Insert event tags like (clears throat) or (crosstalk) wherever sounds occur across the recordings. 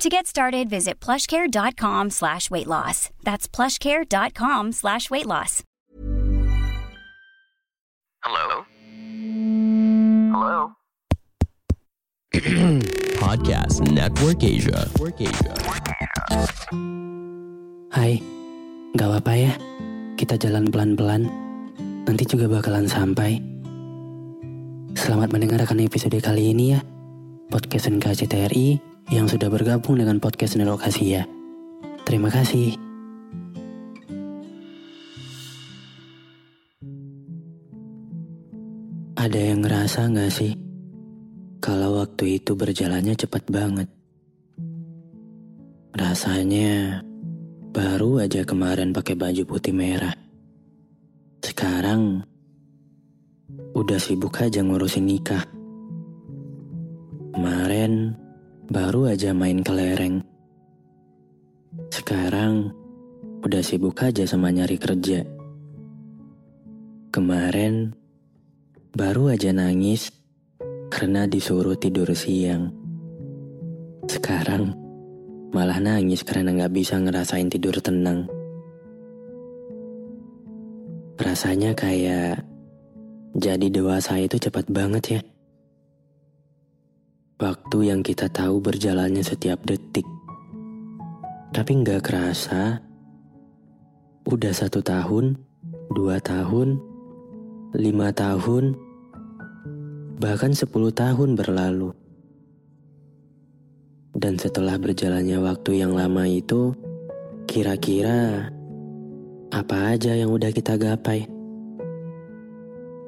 To get started, visit plushcare.com slash weight loss. That's plushcare.com slash weight loss. Hello? Hello? (clears throat) Podcast Network Asia. Network Asia. Hai, gak apa-apa ya. Kita jalan pelan-pelan. Nanti juga bakalan sampai. Selamat mendengarkan episode kali ini ya. Podcast NKCTRI yang sudah bergabung dengan podcast Nelokasi ya. Terima kasih. Ada yang ngerasa gak sih? Kalau waktu itu berjalannya cepat banget. Rasanya baru aja kemarin pakai baju putih merah. Sekarang udah sibuk aja ngurusin nikah. Baru aja main kelereng. Sekarang udah sibuk aja sama nyari kerja. Kemarin baru aja nangis karena disuruh tidur siang. Sekarang malah nangis karena nggak bisa ngerasain tidur tenang. Rasanya kayak jadi dewasa itu cepat banget ya. Waktu yang kita tahu berjalannya setiap detik. Tapi nggak kerasa, udah satu tahun, dua tahun, lima tahun, bahkan sepuluh tahun berlalu. Dan setelah berjalannya waktu yang lama itu, kira-kira apa aja yang udah kita gapai?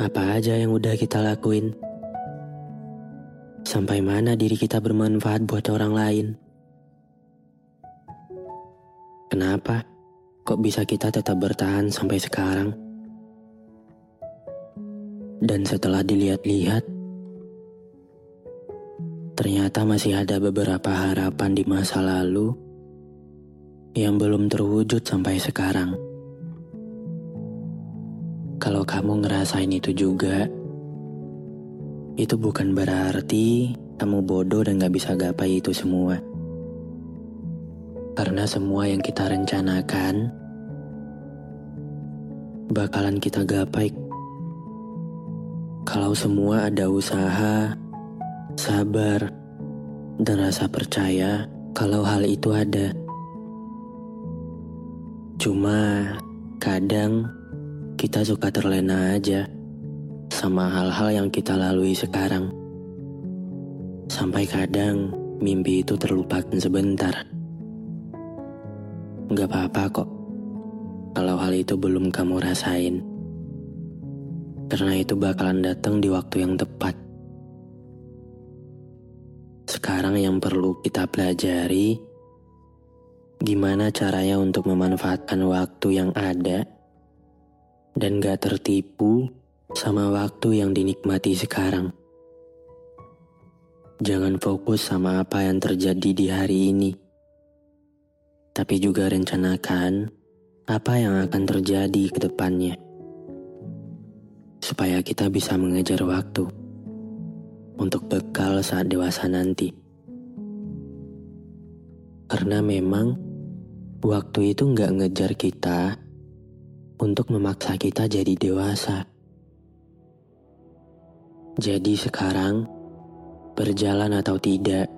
Apa aja yang udah kita lakuin? Sampai mana diri kita bermanfaat buat orang lain? Kenapa kok bisa kita tetap bertahan sampai sekarang? Dan setelah dilihat-lihat, ternyata masih ada beberapa harapan di masa lalu yang belum terwujud sampai sekarang. Kalau kamu ngerasain itu juga, itu bukan berarti kamu bodoh dan gak bisa gapai itu semua. Karena semua yang kita rencanakan bakalan kita gapai kalau semua ada usaha, sabar, dan rasa percaya kalau hal itu ada. Cuma kadang kita suka terlena aja sama hal-hal yang kita lalui sekarang. Sampai kadang mimpi itu terlupakan sebentar. Gak apa-apa kok kalau hal itu belum kamu rasain karena itu bakalan datang di waktu yang tepat. Sekarang yang perlu kita pelajari, gimana caranya untuk memanfaatkan waktu yang ada dan gak tertipu sama waktu yang dinikmati sekarang. Jangan fokus sama apa yang terjadi di hari ini, tapi juga rencanakan apa yang akan terjadi ke depannya supaya kita bisa mengejar waktu untuk bekal saat dewasa nanti. Karena memang waktu itu nggak ngejar kita untuk memaksa kita jadi dewasa. Jadi sekarang, berjalan atau tidak,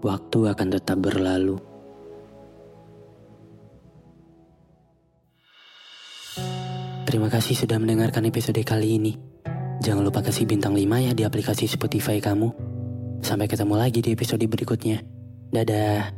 waktu akan tetap berlalu. Terima kasih sudah mendengarkan episode kali ini. Jangan lupa kasih bintang 5 ya di aplikasi Spotify kamu. Sampai ketemu lagi di episode berikutnya. Dadah.